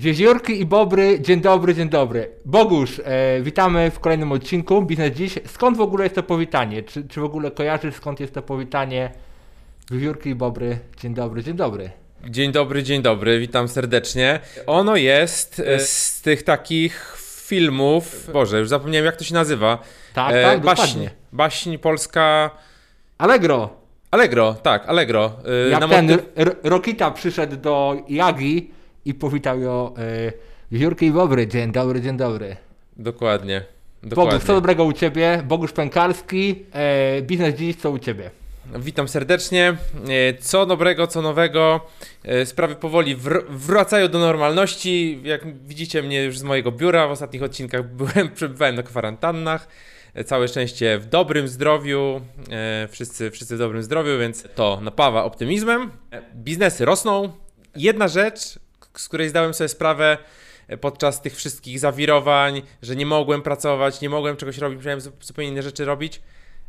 Wieziórki i Bobry, dzień dobry, dzień dobry. Bogusz, e, witamy w kolejnym odcinku Biznes Dziś. Skąd w ogóle jest to powitanie? Czy, czy w ogóle kojarzysz skąd jest to powitanie? Wiewiórki i Bobry, dzień dobry, dzień dobry. Dzień dobry, dzień dobry, witam serdecznie. Ono jest e, z tych takich filmów, Boże, już zapomniałem jak to się nazywa. Tak, E, tak, baśń, dokładnie. baśń polska... Allegro, Allegro, tak, Allegro. E, jak ten motyw- Rokita przyszedł do Jagi i powitał ją e, Wiewiórki i Bobry, dzień dobry, dzień dobry. Dokładnie, Bogusz, dokładnie. co dobrego u Ciebie? Bogusz Pękarski, e, Biznes Dziś, co u Ciebie? Witam serdecznie. E, Co dobrego, co nowego. E, Sprawy powoli wr- wracają do normalności. Jak widzicie mnie już z mojego biura, w ostatnich odcinkach byłem, przebywałem na kwarantannach. Całe szczęście w dobrym zdrowiu. Wszyscy, wszyscy w dobrym zdrowiu, więc to napawa optymizmem. Biznesy rosną. Jedna rzecz, z której zdałem sobie sprawę e, podczas tych wszystkich zawirowań, że nie mogłem pracować, nie mogłem czegoś robić, musiałem zu- zupełnie inne rzeczy robić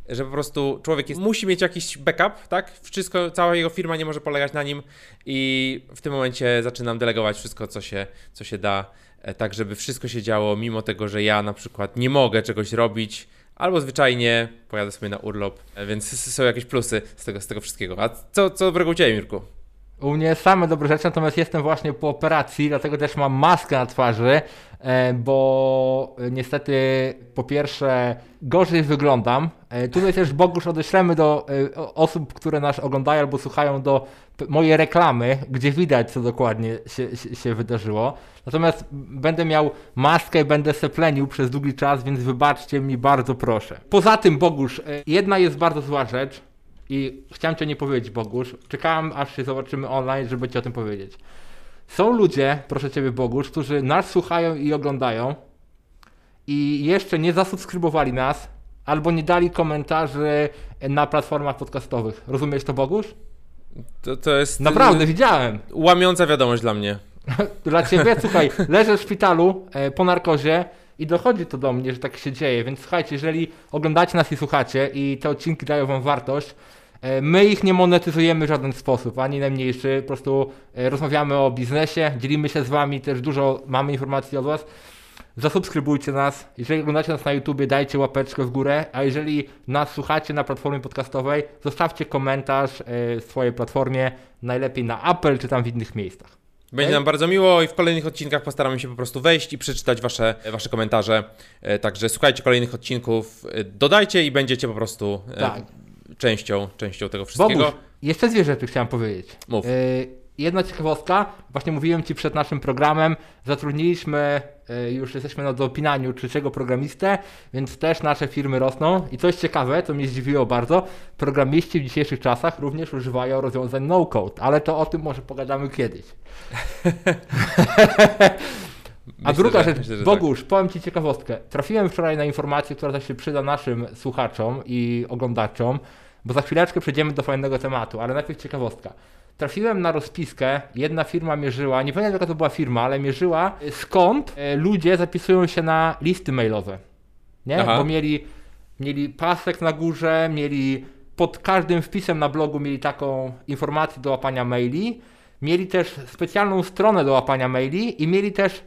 że po prostu człowiek jest, musi mieć jakiś backup, tak? Wszystko, cała jego firma nie może polegać na nim i w tym momencie zaczynam delegować wszystko, co się, co się da, e, tak żeby wszystko się działo, mimo tego, że ja na przykład nie mogę czegoś robić, albo zwyczajnie pojadę sobie na urlop, e, więc są jakieś plusy z tego, z tego wszystkiego. A co, co dobrego u Ciebie, Mirku? U mnie same dobre rzeczy, natomiast jestem właśnie po operacji, dlatego też mam maskę na twarzy, e, bo niestety po pierwsze gorzej wyglądam. E, Tutaj też Bogusz odeślemy do e, osób, które nas oglądają albo słuchają do mojej reklamy, gdzie widać co dokładnie się, się, się wydarzyło. Natomiast będę miał maskę i będę seplenił przez długi czas, więc wybaczcie mi bardzo proszę. Poza tym Bogusz, jedna jest bardzo zła rzecz, i chciałem Cię nie powiedzieć, Bogusz. Czekałem, aż się zobaczymy online, żeby Ci o tym powiedzieć. Są ludzie, proszę Ciebie, Bogusz, którzy nas słuchają i oglądają i jeszcze nie zasubskrybowali nas albo nie dali komentarzy na platformach podcastowych. Rozumiesz to, Bogusz? To, to jest Naprawdę, widziałem. łamiąca wiadomość dla mnie. Dla Ciebie, słuchaj, leżę w szpitalu e, po narkozie i dochodzi to do mnie, że tak się dzieje, więc słuchajcie, jeżeli oglądacie nas i słuchacie i te odcinki dają Wam wartość, my ich nie monetyzujemy w żaden sposób, ani najmniejszy, po prostu e, rozmawiamy o biznesie, dzielimy się z Wami, też dużo mamy informacji od Was. Zasubskrybujcie nas. Jeżeli oglądacie nas na YouTubie, dajcie łapeczkę w górę, a jeżeli nas słuchacie na platformie podcastowej, zostawcie komentarz e, w swojej platformie, najlepiej na Apple czy tam w innych miejscach. Będzie nam bardzo miło i w kolejnych odcinkach postaramy się po prostu wejść i przeczytać wasze, wasze komentarze. E, Także słuchajcie kolejnych odcinków, e, dodajcie i będziecie po prostu e, Tak. Częścią, częścią tego wszystkiego. Bogusz, jeszcze dwie rzeczy chciałem powiedzieć. Mów. Y, jedna ciekawostka, właśnie mówiłem Ci przed naszym programem, zatrudniliśmy, y, już jesteśmy na dopinaniu trzeciego programistę, więc też nasze firmy rosną. I coś ciekawe, co mnie zdziwiło bardzo, programiści w dzisiejszych czasach również używają rozwiązań no-code, ale to o tym może pogadamy kiedyś. A Myślę, druga rzecz, myślę, że tak. Bogusz, powiem Ci ciekawostkę. Trafiłem wczoraj na informację, która też się przyda naszym słuchaczom i oglądaczom, bo za chwileczkę przejdziemy do fajnego tematu, ale najpierw ciekawostka. Trafiłem na rozpiskę, jedna firma mierzyła, nie pamiętam jaka to była firma, ale mierzyła y, skąd e, ludzie zapisują się na listy mailowe. Nie? Aha. Bo mieli, mieli pasek na górze, mieli pod każdym wpisem na blogu mieli taką informację do łapania maili, mieli też specjalną stronę do łapania maili i mieli też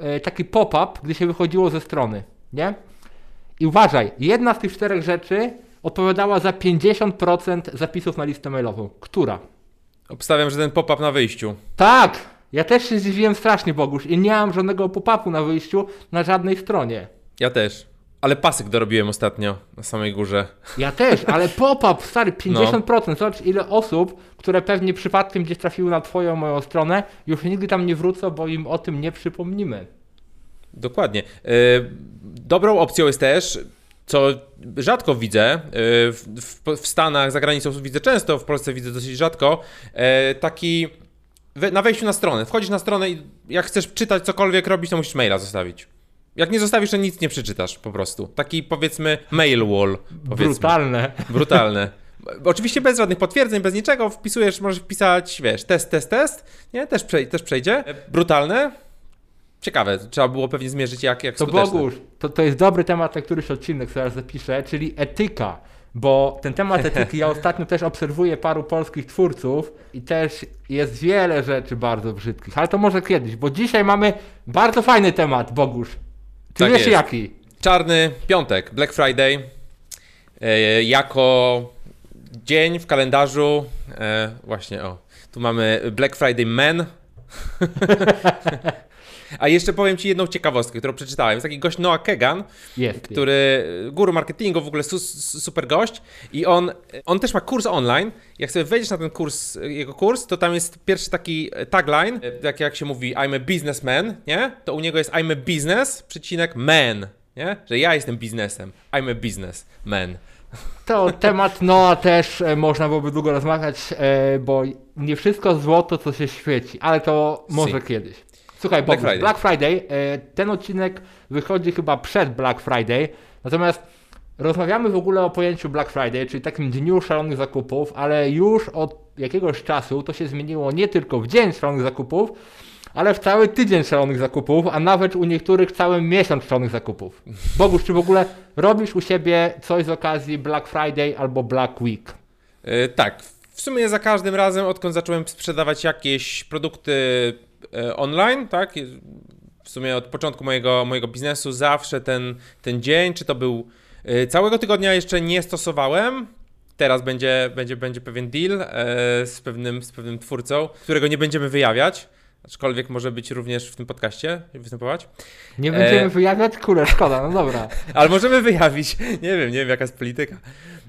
e, taki pop-up, gdy się wychodziło ze strony, nie? I uważaj, jedna z tych czterech rzeczy odpowiadała za 50% zapisów na listę mailową. Która? Obstawiam, że ten pop-up na wyjściu. Tak! Ja też się zdziwiłem strasznie, Bogusz, i nie mam żadnego pop-upu na wyjściu na żadnej stronie. Ja też. Ale pasek dorobiłem ostatnio na samej górze. Ja też, ale pop-up, stary, No. 50%. Zobacz, ile osób, które pewnie przypadkiem gdzieś trafiły na twoją, moją stronę, już nigdy tam nie wrócą, bo im o tym nie przypomnimy. Dokładnie. E, Dobrą opcją jest też, co rzadko widzę, e, w, w, w Stanach, za granicą widzę często, w Polsce widzę dosyć rzadko, e, taki na wejściu na stronę. Wchodzisz na stronę i jak chcesz czytać cokolwiek robić, to musisz maila zostawić. Jak nie zostawisz, to nic nie przeczytasz po prostu. Taki powiedzmy mail wall. Powiedzmy. Brutalne. Brutalne. Oczywiście bez żadnych potwierdzeń, bez niczego. Wpisujesz, możesz wpisać, wiesz, test, test, test. Nie, też, przej- też przejdzie. Brutalne. Ciekawe, trzeba było pewnie zmierzyć, jak, jak To skuteczne. Bogusz, to, to jest dobry temat na któryś odcinek, zaraz zapiszę, czyli etyka. bo ten temat etyki ja ostatnio też obserwuję paru polskich twórców i też jest wiele rzeczy bardzo brzydkich, ale to może kiedyś, bo dzisiaj mamy bardzo fajny temat, Bogusz. Ty Tak wiesz jest. jaki? Czarny piątek, Black Friday, e, jako dzień w kalendarzu, e, właśnie o, tu mamy Black Friday Men. A jeszcze powiem Ci jedną ciekawostkę, którą przeczytałem. Jest taki gość Noah Kegan, Jest. który, guru marketingu, w ogóle su, su, super gość i on, on też ma kurs online. Jak sobie wejdziesz na ten kurs, jego kurs, to tam jest pierwszy taki tagline, jak, jak się mówi I'm a businessman, nie? To u niego jest I'm a business, przecinek man, nie? Że ja jestem biznesem. I'm a businessman. To temat Noa też e, można byłoby długo rozmawiać, e, bo nie wszystko złoto, co się świeci, ale to może Si. kiedyś. Słuchaj, Black Friday. Black Friday, e, ten odcinek wychodzi chyba przed Black Friday, natomiast rozmawiamy w ogóle o pojęciu Black Friday, czyli takim dniu szalonych zakupów, ale już od jakiegoś czasu to się zmieniło nie tylko w dzień szalonych zakupów, ale w cały tydzień szalonych zakupów, a nawet u niektórych cały miesiąc szalonych zakupów. Bogusz, czy w ogóle robisz u siebie coś z okazji Black Friday albo Black Week? E, tak, w sumie za każdym razem, odkąd zacząłem sprzedawać jakieś produkty online, tak, w sumie od początku mojego, mojego biznesu zawsze ten, ten dzień, czy to był e, całego tygodnia jeszcze nie stosowałem. Teraz będzie, będzie, będzie pewien deal e, z, pewnym, z pewnym twórcą, którego nie będziemy wyjawiać, aczkolwiek może być również w tym podcaście występować. Nie będziemy E. wyjawiać? Kurde, szkoda, no dobra. Ale możemy wyjawić. Nie wiem, nie wiem jaka jest polityka.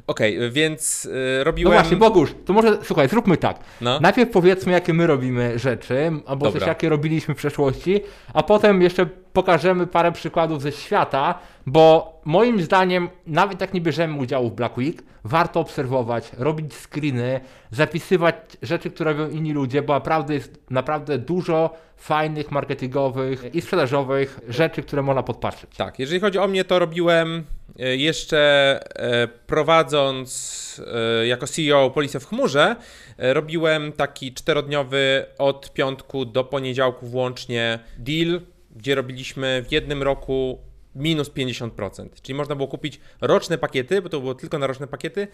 Okej, więc e, No robiłem... właśnie, Bogusz, to może, słuchaj, zróbmy tak. No. Najpierw powiedzmy, jakie my robimy rzeczy, albo Dobra. coś, jakie robiliśmy w przeszłości, a potem jeszcze pokażemy parę przykładów ze świata, bo moim zdaniem, nawet jak nie bierzemy udziału w Black Week, warto obserwować, robić screeny, zapisywać rzeczy, które robią inni ludzie, bo naprawdę jest naprawdę dużo fajnych, marketingowych i sprzedażowych rzeczy, które można podpatrzeć. Tak, jeżeli chodzi o mnie, to robiłem e, jeszcze e, prowadząc e, jako CEO Policję w chmurze, e, robiłem taki czterodniowy od piątku do poniedziałku włącznie deal, gdzie robiliśmy w jednym roku minus 50%. Czyli można było kupić roczne pakiety, bo to było tylko na roczne pakiety,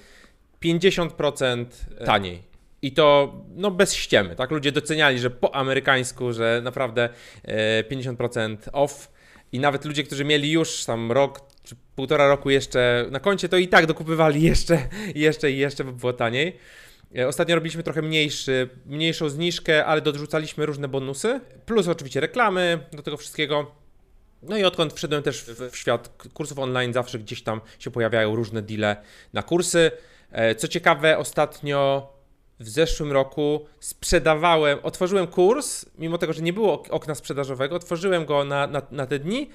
50% taniej. I to no bez ściemy, tak? Ludzie doceniali, że po amerykańsku, że naprawdę e, 50% off. I nawet ludzie, którzy mieli już tam rok czy półtora roku jeszcze na koncie, to i tak dokupywali jeszcze, jeszcze i jeszcze, bo było taniej. E, Ostatnio robiliśmy trochę mniejszy, mniejszą zniżkę, ale dorzucaliśmy różne bonusy, plus oczywiście reklamy do tego wszystkiego. No i odkąd wszedłem też w, w świat kursów online, zawsze gdzieś tam się pojawiają różne deale na kursy. E, Co ciekawe, ostatnio w zeszłym roku sprzedawałem, otworzyłem kurs, mimo tego, że nie było ok- okna sprzedażowego, otworzyłem go na, na, na te dni,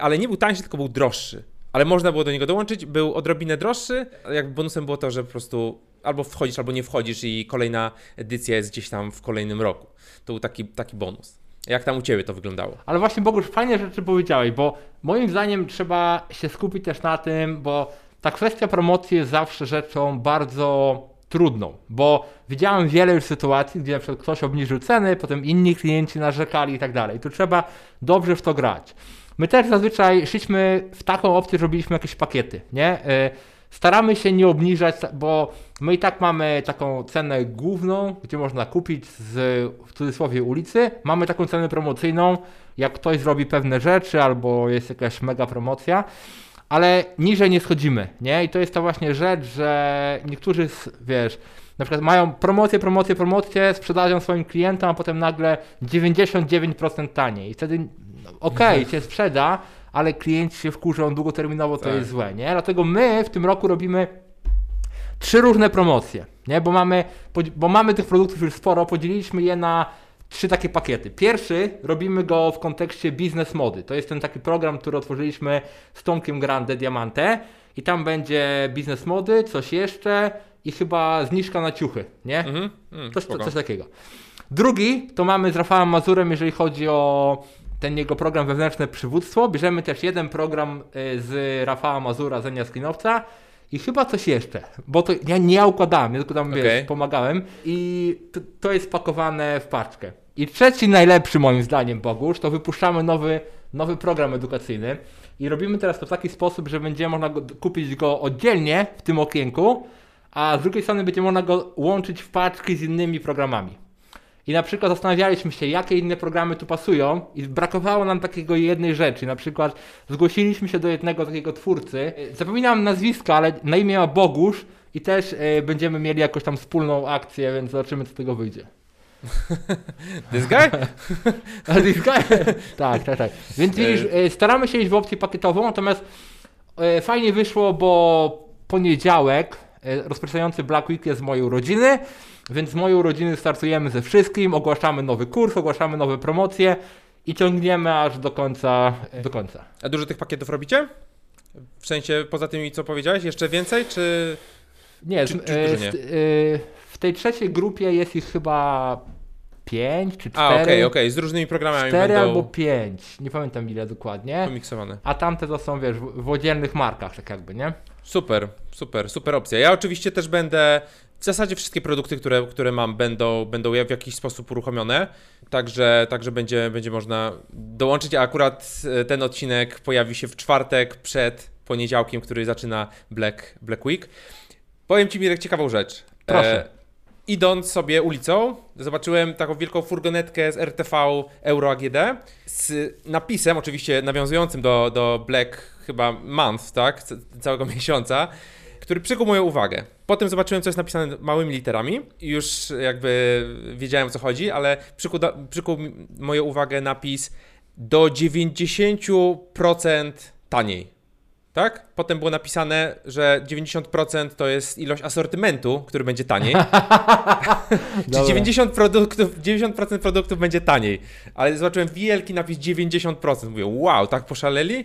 ale nie był tańszy, tylko był droższy. Ale można było do niego dołączyć, był odrobinę droższy, jakby bonusem było to, że po prostu albo wchodzisz, albo nie wchodzisz i kolejna edycja jest gdzieś tam w kolejnym roku. To był taki, taki bonus. Jak tam u Ciebie to wyglądało? Ale właśnie Bogusz, fajne rzeczy powiedziałeś, bo moim zdaniem trzeba się skupić też na tym, bo ta kwestia promocji jest zawsze rzeczą bardzo trudną, bo widziałem wiele już sytuacji, gdzie na przykład ktoś obniżył ceny, potem inni klienci narzekali i tak dalej. Tu trzeba dobrze w to grać. My też zazwyczaj szliśmy w taką opcję, że robiliśmy jakieś pakiety, nie? Y, Staramy się nie obniżać, bo my i tak mamy taką cenę główną, gdzie można kupić z w cudzysłowie ulicy. Mamy taką cenę promocyjną, jak ktoś zrobi pewne rzeczy albo jest jakaś mega promocja, ale niżej nie schodzimy, nie? I to jest ta właśnie rzecz, że niektórzy, wiesz, na przykład mają promocję, promocję, promocję, sprzedają swoim klientom, a potem nagle 99% taniej. I wtedy, okej, cię sprzeda, ale klienci się wkurzą długoterminowo, to Tak. jest złe, nie? Dlatego my w tym roku robimy trzy różne promocje, nie? Bo mamy, bo mamy tych produktów już sporo, podzieliliśmy je na trzy takie pakiety. Pierwszy robimy go w kontekście biznes mody. To jest ten taki program, który otworzyliśmy z Tomkiem Grande Diamante i tam będzie biznes mody, coś jeszcze i chyba zniżka na ciuchy, nie? Mhm. Mm, Coś, coś takiego. Drugi to mamy z Rafałem Mazurem, jeżeli chodzi o ten jego program wewnętrzne przywództwo. Bierzemy też jeden program y, z Rafała Mazura, Zenia Sklinowca i chyba coś jeszcze, bo to ja nie układałem, ja tylko tam Okej. wiesz, pomagałem i to, to jest pakowane w paczkę. I trzeci najlepszy moim zdaniem Bogusz, to wypuszczamy nowy, nowy program edukacyjny i robimy teraz to w taki sposób, że będzie można go, kupić go oddzielnie w tym okienku, a z drugiej strony będzie można go łączyć w paczki z innymi programami. I na przykład zastanawialiśmy się, jakie inne programy tu pasują i brakowało nam takiego jednej rzeczy. Na przykład zgłosiliśmy się do jednego takiego twórcy. Zapominam nazwiska, ale na imię ma Bogusz i też y, będziemy mieli jakąś tam wspólną akcję, więc zobaczymy, co z tego wyjdzie. This guy? This guy? tak, tak, tak. Więc widzisz, y, staramy się iść w opcję pakietową, natomiast fajnie wyszło, bo poniedziałek rozpoczynający Black Week jest z mojej urodziny, więc z mojej urodziny startujemy ze wszystkim, ogłaszamy nowy kurs, ogłaszamy nowe promocje i ciągniemy aż do końca. Do końca. A dużo tych pakietów robicie? W sensie poza tymi, co powiedziałeś, jeszcze więcej, czy... Nie, Czy- czy dużo nie? w, y, w tej trzeciej grupie jest ich chyba pięć czy A, okej, cztery. okej, z różnymi programami Cztery będą albo pięć, nie pamiętam ile dokładnie. pomiksowane. A tamte to są, wiesz, w, w oddzielnych markach, tak jakby, nie? Super, super, super opcja. Ja oczywiście też będę. W zasadzie wszystkie produkty, które, które mam, będą, będą w jakiś sposób uruchomione. Także, także będzie, będzie można dołączyć. A akurat e, ten odcinek pojawi się w czwartek przed poniedziałkiem, który zaczyna Black, Black Week. Powiem Ci, Mirek, ciekawą rzecz. Proszę. idąc sobie ulicą, zobaczyłem taką wielką furgonetkę z RTV Euro AGD z napisem, oczywiście nawiązującym do, do Black chyba month, tak? C- całego miesiąca, który przykuł moją uwagę. Potem zobaczyłem, co jest napisane małymi literami i już jakby wiedziałem, o co chodzi, ale przykuł, przykuł moją uwagę napis do 90% taniej. Tak? Potem było napisane, że 90% to jest ilość asortymentu, który będzie taniej. Czyli Dobra. 90 produktów, 90% produktów będzie taniej. Ale zobaczyłem wielki napis 90%. Mówię, wow, tak poszaleli?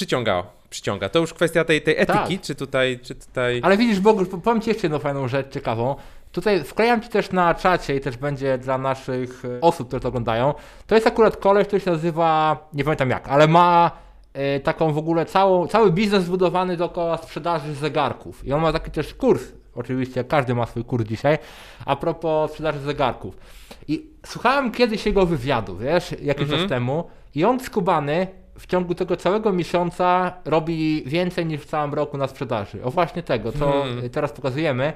Przyciąga, przyciąga. To już kwestia tej, tej etyki, Tak. czy tutaj, czy tutaj... Ale widzisz, Bogusz, po- powiem Ci jeszcze jedną fajną rzecz ciekawą. Tutaj wklejam Ci też na czacie i też będzie dla naszych e, osób, które to oglądają. To jest akurat koleś, który się nazywa, nie pamiętam jak, ale ma e, taką w ogóle całą, cały biznes zbudowany dookoła sprzedaży zegarków. I on ma taki też kurs, oczywiście każdy ma swój kurs dzisiaj, a propos sprzedaży zegarków. I słuchałem kiedyś jego wywiadu, wiesz, jakiś Mhm. czas temu i on skubany w ciągu tego całego miesiąca robi więcej niż w całym roku na sprzedaży. O właśnie tego, co Mhm. teraz pokazujemy.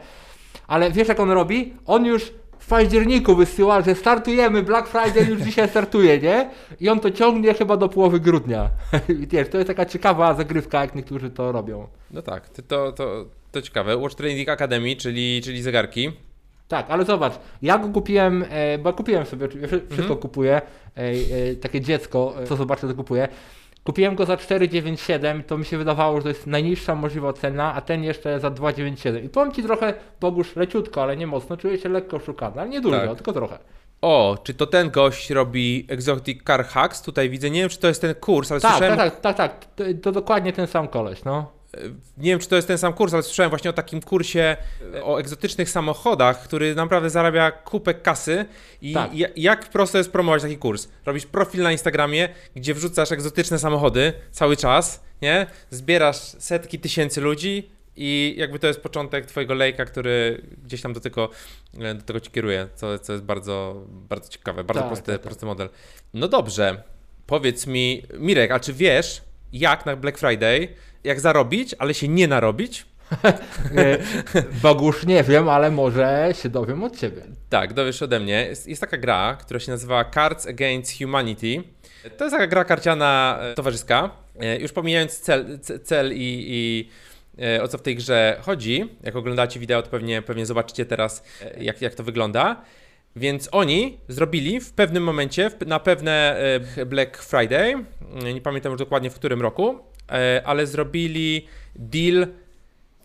Ale wiesz jak on robi? On już w październiku wysyła, że startujemy, Black Friday już dzisiaj startuje, nie? I on to ciągnie chyba do połowy grudnia. Wiesz, to jest taka ciekawa zagrywka, jak niektórzy to robią. No tak, to, to, to, ciekawe. Watch Training Academy, czyli, czyli zegarki. Tak, ale zobacz, ja go kupiłem, e, bo kupiłem sobie, wszystko Mhm. kupuję, e, e, takie dziecko, co zobaczę, to kupuję. Kupiłem go za 4,97, to mi się wydawało, że to jest najniższa możliwa cena, a ten jeszcze za 2,97. I powiem Ci trochę, Bogusz, leciutko, ale nie mocno, czuję się lekko oszukany, ale nie dużo, Tak. tylko trochę. O, czy to ten gość robi Exotic Car Hacks? Tutaj widzę, nie wiem, czy to jest ten kurs, ale Tak, słyszałem... tak, tak, tak, tak, to, to dokładnie ten sam koleś, no. Nie wiem, czy to jest ten sam kurs, ale słyszałem właśnie o takim kursie e, o egzotycznych samochodach, który naprawdę zarabia kupę kasy. I Tak. ja- jak prosto jest promować taki kurs? Robisz profil na Instagramie, gdzie wrzucasz egzotyczne samochody cały czas, nie? Zbierasz setki tysięcy ludzi i jakby to jest początek twojego lejka, który gdzieś tam do tego, e, do tego ci kieruje, co, co jest bardzo, bardzo ciekawe, bardzo Tak, prosty, tak, tak. prosty model. No dobrze, powiedz mi, Mirek, a czy wiesz, jak na Black Friday, jak zarobić, ale się nie narobić? Bogusz nie wiem, ale może się dowiem od Ciebie. Tak, dowiesz ode mnie. Jest, jest taka gra, która się nazywa Cards Against Humanity. To jest taka gra karciana e, towarzyska. E, Już pomijając cel, ce- cel i, i e, o co w tej grze chodzi, jak oglądacie wideo, to pewnie, pewnie zobaczycie teraz, jak, jak to wygląda. Więc oni zrobili w pewnym momencie, na pewne e, Black Friday, e, nie pamiętam już dokładnie w którym roku, e, ale zrobili deal,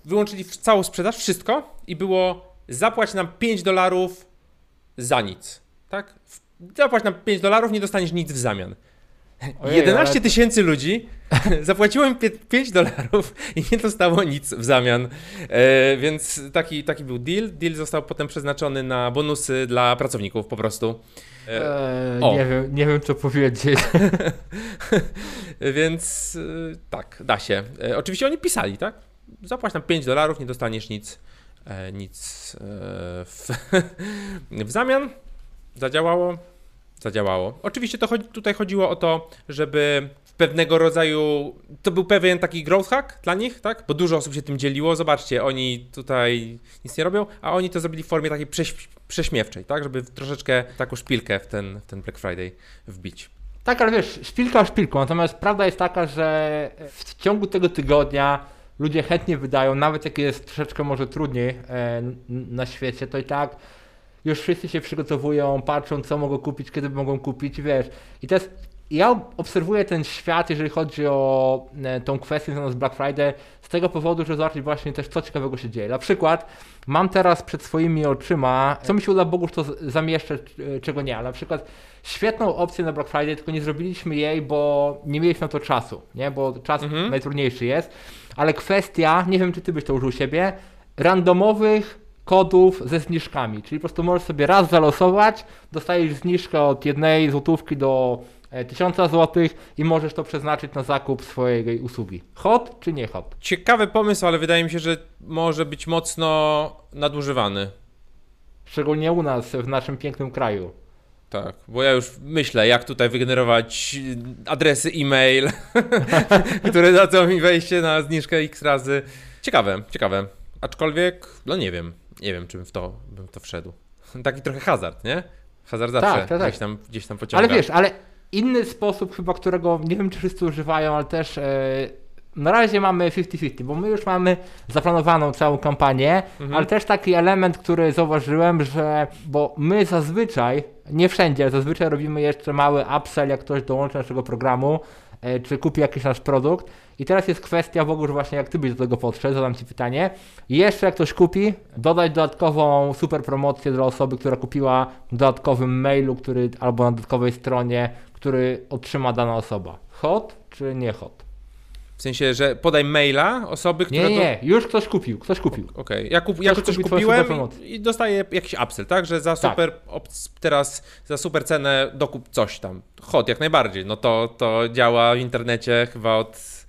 wyłączyli całą sprzedaż, wszystko i było zapłać nam 5 dolarów za nic, tak? Zapłać nam 5 dolarów, nie dostaniesz nic w zamian. Ojej, 11 ale- tysięcy ludzi zapłaciło im 5 dolarów i nie dostało nic w zamian. E, więc taki, taki był deal. Deal został potem przeznaczony na bonusy dla pracowników po prostu. E, E, nie, wiem, nie wiem, co powiedzieć. Więc e, tak, da się. E, oczywiście oni pisali, tak? Zapłać nam 5 dolarów, nie dostaniesz nic, nic w, w zamian. Zadziałało? Zadziałało. Oczywiście to chodzi, tutaj chodziło o to, żeby pewnego rodzaju. To był pewien taki growth hack dla nich, tak? Bo dużo osób się tym dzieliło. Zobaczcie, oni tutaj nic nie robią, a oni to zrobili w formie takiej prześ, prześmiewczej, tak? Żeby troszeczkę taką szpilkę w ten, w ten Black Friday wbić. Tak, ale wiesz, szpilka szpilką, natomiast prawda jest taka, że w ciągu tego tygodnia ludzie chętnie wydają, nawet jak jest troszeczkę może trudniej e, na świecie, to i tak już wszyscy się przygotowują, patrzą co mogą kupić, kiedy mogą kupić, wiesz. I to jest, ja obserwuję ten świat, jeżeli chodzi o e, tą kwestię związaną z Black Friday, z tego powodu, że zobaczyć właśnie też co ciekawego się dzieje. Na przykład mam teraz przed swoimi oczyma, co mi się uda Bogu, to zamieszczę, e, czego nie, na przykład świetną opcję na Black Friday, tylko nie zrobiliśmy jej, bo nie mieliśmy na to czasu, nie? bo czas mhm. najtrudniejszy jest, ale kwestia, nie wiem czy ty byś to użył siebie, randomowych kodów ze zniżkami, czyli po prostu możesz sobie raz zalosować, dostajesz zniżkę od jednej złotówki do 1000 e, zł i możesz to przeznaczyć na zakup swojej usługi. Hot czy nie hot? Ciekawy pomysł, ale wydaje mi się, że może być mocno nadużywany. Szczególnie u nas, w naszym pięknym kraju. Tak, bo ja już myślę, jak tutaj wygenerować adresy e-mail, które dadzą mi wejście na zniżkę x razy. Ciekawe, ciekawe. Aczkolwiek, no nie wiem, nie wiem, czy bym w to, bym to wszedł. Taki trochę hazard, nie? Hazard zawsze tak, tak, tak. Gdzieś, tam, gdzieś tam pociąga. Ale wiesz, ale inny sposób chyba, którego nie wiem, czy wszyscy używają, ale też... Yy na razie mamy 50-50, bo my już mamy zaplanowaną całą kampanię, mhm. ale też taki element, który zauważyłem, że bo my zazwyczaj, nie wszędzie, zazwyczaj robimy jeszcze mały upsell, jak ktoś dołączy naszego programu, czy kupi jakiś nasz produkt. I teraz jest kwestia w ogóle, właśnie jak ty byś do tego podszedł, zadam ci pytanie. I jeszcze jak ktoś kupi, dodać dodatkową super promocję dla osoby, która kupiła w dodatkowym mailu, który albo na dodatkowej stronie, który otrzyma dana osoba. Hot czy nie hot? W sensie, że podaj maila osoby, która... Nie, nie, do... już ktoś kupił, ktoś kupił. Okej, okay. ja, kup, ja coś kupiłem i, dostaję jakiś upsell, tak? Że za tak. super, tak. teraz za super cenę dokup coś tam. Hot, jak najbardziej. No to, to działa w internecie chyba od,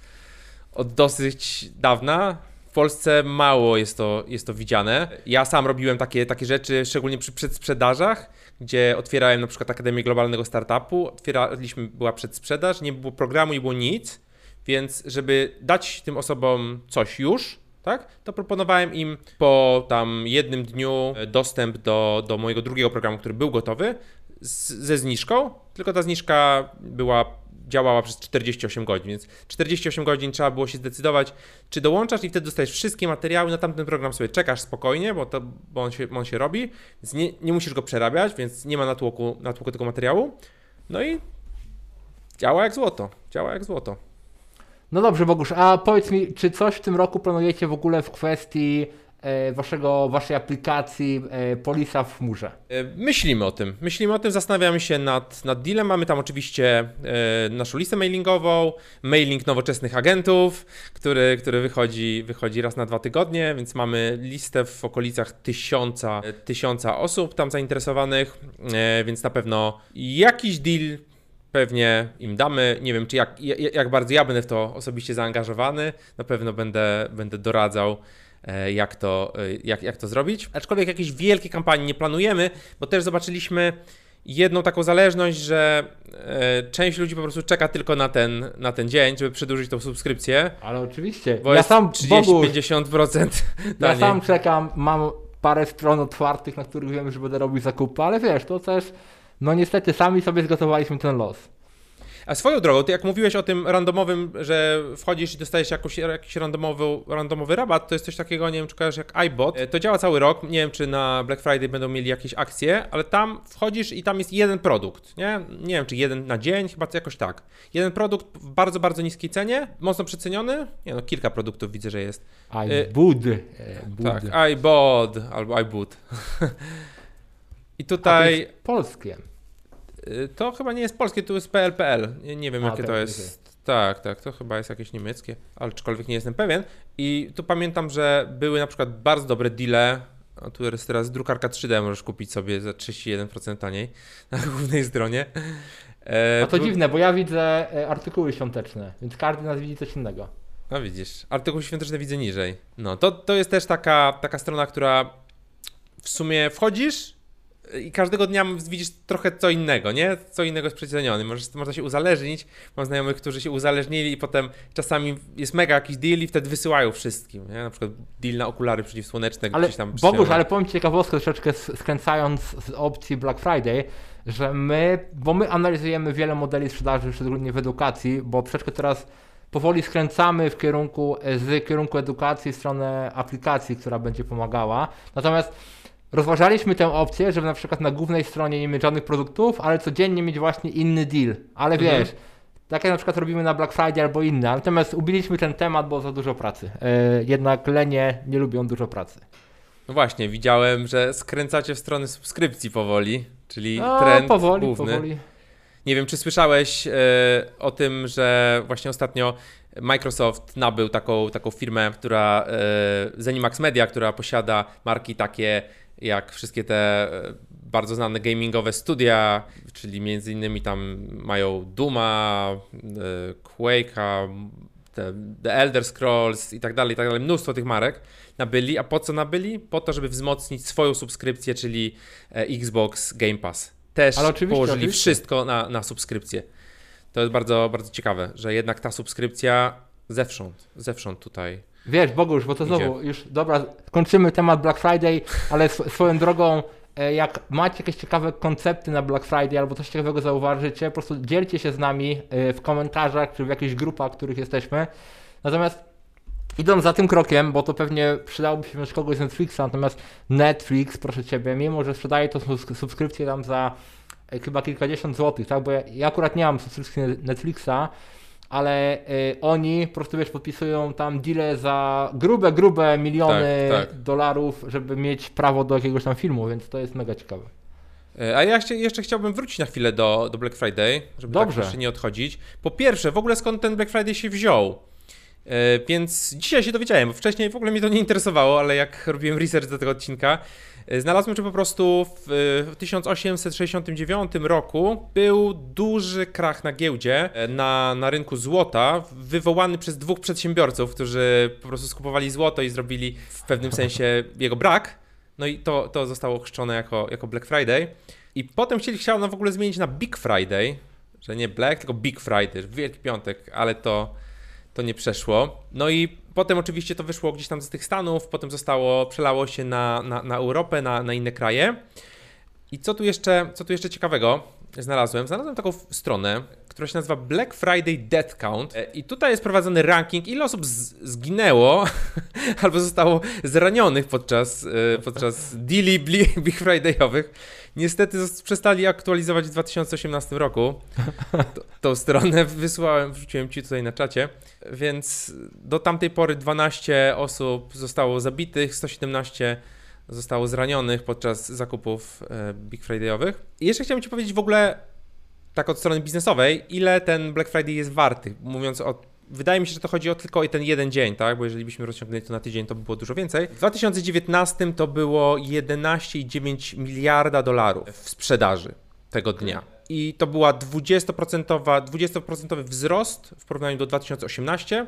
od dosyć dawna. W Polsce mało jest to, jest to widziane. Ja sam robiłem takie, takie rzeczy, szczególnie przy przedsprzedażach, gdzie otwierałem na przykład Akademię Globalnego Startupu, otwieraliśmy, była przedsprzedaż, nie było programu, nie było nic więc żeby dać tym osobom coś już, tak, to proponowałem im po tam jednym dniu dostęp do, do mojego drugiego programu, który był gotowy, z, ze zniżką, tylko ta zniżka była działała przez 48 godzin, więc 48 godzin trzeba było się zdecydować, czy dołączasz i wtedy dostajesz wszystkie materiały, na tamten program sobie czekasz spokojnie, bo, to, bo, on, się, bo on się robi, więc nie, nie musisz go przerabiać, więc nie ma natłoku, natłoku tego materiału. No i działa jak złoto, działa jak złoto. No dobrze, Bogusz, a powiedz mi, czy coś w tym roku planujecie w ogóle w kwestii e, waszego, waszej aplikacji e, Polisa w chmurze? E, myślimy o tym. Myślimy o tym, zastanawiamy się nad, nad dealem. Mamy tam oczywiście naszą listę mailingową, mailing nowoczesnych agentów, który, który wychodzi, wychodzi raz na dwa tygodnie, więc mamy listę w okolicach tysiąca, tysiąca osób tam zainteresowanych, więc na pewno jakiś deal pewnie im damy. Nie wiem, czy jak, jak bardzo ja będę w to osobiście zaangażowany. Na pewno będę, będę doradzał, e, jak to, e, jak, jak to zrobić. Aczkolwiek jakieś wielkie kampanii nie planujemy, bo też zobaczyliśmy jedną taką zależność, że e, część ludzi po prostu czeka tylko na ten, na ten dzień, żeby przedłużyć tą subskrypcję. Ale oczywiście. Bo ja sam 30-50% Ja sam czekam, mam parę stron otwartych, na których wiem, że będę robił zakupy, ale wiesz, to też no niestety sami sobie zgotowaliśmy ten los. A swoją drogą, ty jak mówiłeś o tym randomowym, że wchodzisz i dostajesz jakoś, jakiś randomowy, randomowy rabat, to jest coś takiego, nie wiem czy kojarzysz jak iBot. E, to działa cały rok, nie wiem czy na Black Friday będą mieli jakieś akcje, ale tam wchodzisz i tam jest jeden produkt, nie? Nie wiem czy jeden na dzień, chyba jakoś tak. Jeden produkt w bardzo, bardzo niskiej cenie, mocno przeceniony. Nie no, kilka produktów widzę, że jest. iBud. E, tak, iBot albo iBoot. I tutaj. polskie. Y, to chyba nie jest polskie, to jest PLPL. Nie, nie wiem, A, jakie to jest. Tak, tak, to chyba jest jakieś niemieckie, aczkolwiek nie jestem pewien. I tu pamiętam, że były na przykład bardzo dobre deale. A tu jest teraz drukarka 3D, możesz kupić sobie za 31% taniej na głównej stronie. E, A to dziwne, bo ja widzę e, artykuły świąteczne, więc każdy nas widzi coś innego. No widzisz, artykuły świąteczne widzę niżej. No to, to jest też taka, taka strona, która w sumie wchodzisz, i każdego dnia widzisz trochę co innego, nie? Co innego jest przeceniony. Możesz, można się uzależnić. Mam znajomych, którzy się uzależnili i potem czasami jest mega jakiś deal i wtedy wysyłają wszystkim, nie? Na przykład deal na okulary przeciwsłoneczne ale, gdzieś tam. Bogusz, ale powiem Ci ciekawostkę troszeczkę skręcając z opcji Black Friday, że my, bo my analizujemy wiele modeli sprzedaży, szczególnie w edukacji, bo troszeczkę teraz powoli skręcamy w kierunku, z kierunku edukacji w stronę aplikacji, która będzie pomagała. Natomiast rozważaliśmy tę opcję, żeby na przykład na głównej stronie nie mieć żadnych produktów, ale codziennie mieć właśnie inny deal. Ale mhm. wiesz, tak jak na przykład robimy na Black Friday albo inne. Natomiast ubiliśmy ten temat, bo za dużo pracy. Yy, jednak lenie nie lubią dużo pracy. No właśnie, widziałem, że skręcacie w stronę subskrypcji powoli, czyli no, trend powoli, główny. powoli. Nie wiem, czy słyszałeś e, o tym, że właśnie ostatnio Microsoft nabył taką, taką firmę, która e, Zenimax Media, która posiada marki takie jak wszystkie te e, bardzo znane gamingowe studia, czyli między innymi tam mają Duma, Quake'a, The Elder Scrolls i tak dalej, i tak dalej, mnóstwo tych marek nabyli. A po co nabyli? Po to, żeby wzmocnić swoją subskrypcję, czyli Xbox Game Pass też Ale oczywiście, położyli oczywiście. wszystko na, na subskrypcję. To jest bardzo, bardzo ciekawe, że jednak ta subskrypcja zewsząd, zewsząd tutaj. Wiesz, Bogusz, bo to idzie. znowu już, dobra, kończymy temat Black Friday, ale swoją drogą, e, jak macie jakieś ciekawe koncepty na Black Friday albo coś ciekawego zauważycie, po prostu dzielcie się z nami e, w komentarzach czy w jakichś grupach, w których jesteśmy. Natomiast idąc za tym krokiem, bo to pewnie przydałoby się kogoś z Netflixa, natomiast Netflix, proszę Ciebie, mimo że sprzedaje to subskrypcję tam za e, chyba kilkadziesiąt złotych, tak, bo ja, ja akurat nie mam subskrypcji Netflixa, ale y, oni po prostu wiesz, podpisują tam deale za grube, grube miliony tak, tak. dolarów, żeby mieć prawo do jakiegoś tam filmu, więc to jest mega ciekawe. E, a ja jeszcze chciałbym wrócić na chwilę do, do Black Friday, żeby tak Dobrze. tak jeszcze nie odchodzić. Po pierwsze, w ogóle skąd ten Black Friday się wziął? E, więc dzisiaj się dowiedziałem, bo wcześniej w ogóle mnie to nie interesowało, ale jak robiłem research do tego odcinka, znalazłem, że po prostu w 1869 roku był duży krach na giełdzie, e, na, na rynku złota, wywołany przez dwóch przedsiębiorców, którzy po prostu skupowali złoto i zrobili w pewnym sensie jego brak. No i to, to zostało chrzczone jako, jako Black Friday. I potem chcieli, chciano w ogóle zmienić na Big Friday, że nie Black, tylko Big Friday, Wielki Piątek, ale to to nie przeszło. No i potem oczywiście to wyszło gdzieś tam z tych Stanów, potem zostało, przelało się na, na, na Europę, na, na inne kraje. I co tu, jeszcze, co tu jeszcze ciekawego znalazłem? Znalazłem taką stronę, która się nazywa Black Friday Death Count. E, I tutaj jest prowadzony ranking, ile osób zginęło albo zostało zranionych podczas, e, podczas deali Big Friday'owych. Niestety przestali aktualizować w 2018 roku. Tą stronę wysłałem, wrzuciłem ci tutaj na czacie. Więc do tamtej pory 12 osób zostało zabitych, 117 zostało zranionych podczas zakupów e, Big Friday'owych. I jeszcze chciałem ci powiedzieć w ogóle tak od strony biznesowej, ile ten Black Friday jest warty, mówiąc o Wydaje mi się, że to chodzi o tylko ten jeden dzień, tak? Bo jeżeli byśmy rozciągnęli to na tydzień, to by było dużo więcej. W 2019 to było 11,9 miliarda dolarów w sprzedaży tego dnia. I to była 20%, 20% wzrost w porównaniu do 2018.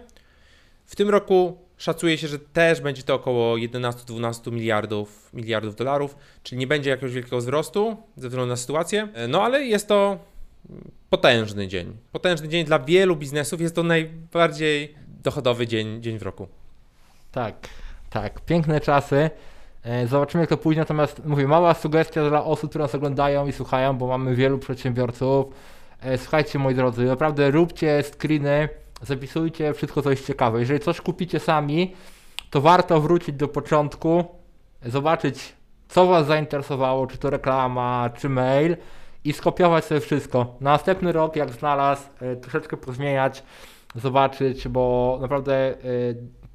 W tym roku szacuje się, że też będzie to około 11-12 miliardów, miliardów dolarów, czyli nie będzie jakiegoś wielkiego wzrostu ze względu na sytuację. No ale jest to potężny dzień. Potężny dzień dla wielu biznesów. Jest to najbardziej dochodowy dzień, dzień w roku. Tak, tak. Piękne czasy. E, zobaczymy, jak to pójdzie. Natomiast mówię, mała sugestia dla osób, które nas oglądają i słuchają, bo mamy wielu przedsiębiorców. E, słuchajcie, moi drodzy, naprawdę róbcie screeny, zapisujcie wszystko, co jest ciekawe. Jeżeli coś kupicie sami, to warto wrócić do początku, zobaczyć, co Was zainteresowało, czy to reklama, czy mail i skopiować sobie wszystko. Na następny rok, jak znalazł, e, troszeczkę pozmieniać, zobaczyć, bo naprawdę e,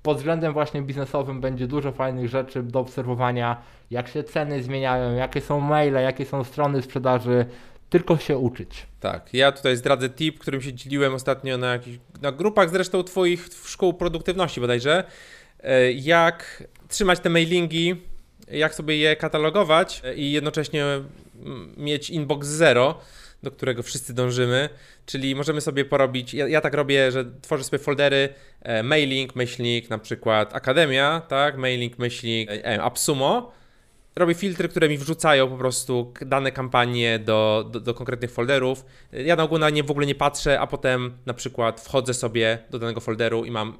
pod względem właśnie biznesowym będzie dużo fajnych rzeczy do obserwowania, jak się ceny zmieniają, jakie są maile, jakie są strony sprzedaży, tylko się uczyć. Tak, ja tutaj zdradzę tip, którym się dzieliłem ostatnio na, jakichś, na grupach zresztą Twoich szkół produktywności bodajże, e, jak trzymać te mailingi, jak sobie je katalogować i jednocześnie mieć inbox zero, do którego wszyscy dążymy, czyli możemy sobie porobić, ja, ja tak robię, że tworzę sobie foldery e, mailing, myślnik, na przykład akademia, tak, mailing, myślnik, e, AppSumo robię filtry, które mi wrzucają po prostu dane kampanie do, do, do konkretnych folderów. Ja na ogół na nie w ogóle nie patrzę, a potem na przykład wchodzę sobie do danego folderu i mam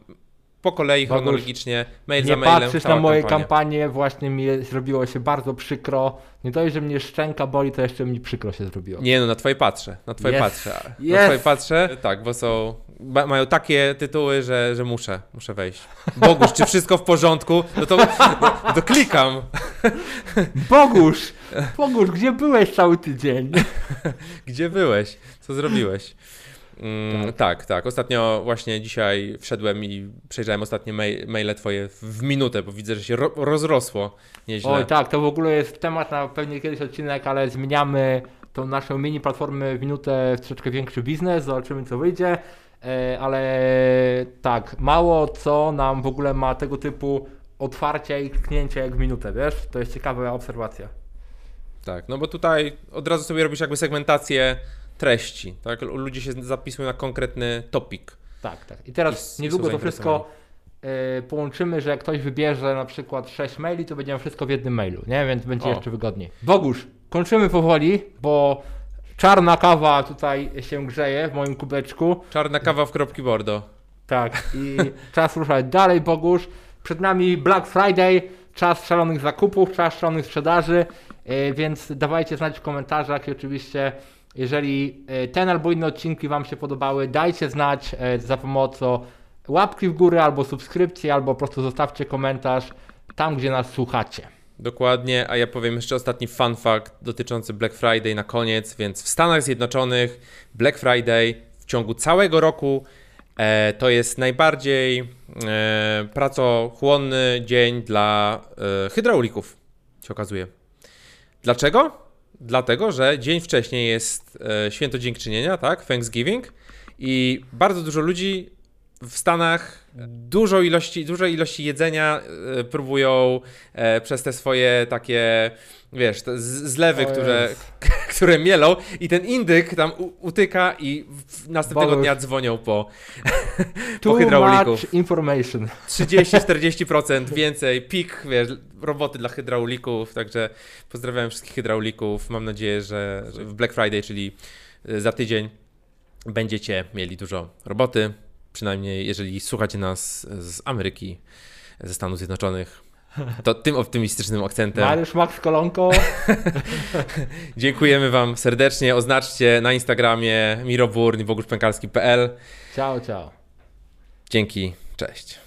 po kolei chronologicznie, mail Nie za mailem, patrzysz cała na moje kampania. kampanie, właśnie mi zrobiło się bardzo przykro. Nie dość, że mnie szczęka boli, to jeszcze mi przykro się zrobiło. Nie no, na twoje patrzę, na twoje Jest. patrzę. Na Jest. twoje patrzę, tak, bo są, ba, mają takie tytuły, że, że muszę, muszę wejść. Bogusz, czy wszystko w porządku? No to, no, to klikam. Bogusz! Bogusz, gdzie byłeś cały tydzień? Gdzie byłeś? Co zrobiłeś? Mm, tak. tak, Ostatnio właśnie dzisiaj wszedłem i przejrzałem ostatnie mail, maile twoje w- w minutę, bo widzę, że się ro, rozrosło nieźle. Oj tak, to w ogóle jest temat na pewnie kiedyś odcinek, ale zmieniamy tą naszą mini platformę w minutę w troszeczkę większy biznes, zobaczymy co wyjdzie. E, Ale tak, mało co nam w ogóle ma tego typu otwarcia i kliknięcia jak w minutę, wiesz? To jest ciekawa obserwacja. Tak, no bo tutaj od razu sobie robisz jakby segmentację treści, tak? Ludzie się zapisują na konkretny topik. Tak, tak. I teraz I niedługo to wszystko e, połączymy, że jak ktoś wybierze na przykład 6 maili, to będziemy wszystko w jednym mailu, nie? Więc będzie O. jeszcze wygodniej. Bogusz, kończymy powoli, bo czarna kawa tutaj się grzeje w moim kubeczku. Czarna kawa w kropki bordo. Tak, i czas ruszać dalej, Bogusz. Przed nami Black Friday, czas szalonych zakupów, czas szalonych sprzedaży, e, więc dawajcie znać w komentarzach i oczywiście jeżeli e, ten albo inne odcinki Wam się podobały, dajcie znać e, za pomocą łapki w górę albo subskrypcji, albo po prostu zostawcie komentarz tam, gdzie nas słuchacie. Dokładnie, a ja powiem jeszcze ostatni fun fact dotyczący Black Friday na koniec, więc w Stanach Zjednoczonych Black Friday w ciągu całego roku e, to jest najbardziej e, pracochłonny dzień dla e, hydraulików, się okazuje. Dlaczego? Dlatego, że dzień wcześniej jest e, święto dziękczynienia, tak, Thanksgiving i bardzo dużo ludzi w Stanach dużo ilości, duże ilości jedzenia e, próbują e, przez te swoje takie, wiesz, zlewy, które, które mielą i ten indyk tam utyka i następnego Boguś. dnia dzwonią po, po much information. 30-40% więcej, pik, wiesz, roboty dla hydraulików, także pozdrawiam wszystkich hydraulików, mam nadzieję, że że w Black Friday, czyli e, za tydzień będziecie mieli dużo roboty, przynajmniej jeżeli słuchacie nas z Ameryki, ze Stanów Zjednoczonych, to tym optymistycznym akcentem Mariusz Max Kolonko, dziękujemy Wam serdecznie, oznaczcie na Instagramie miroburn i boguszpękalski.pl. ciao, ciao. Dzięki, cześć.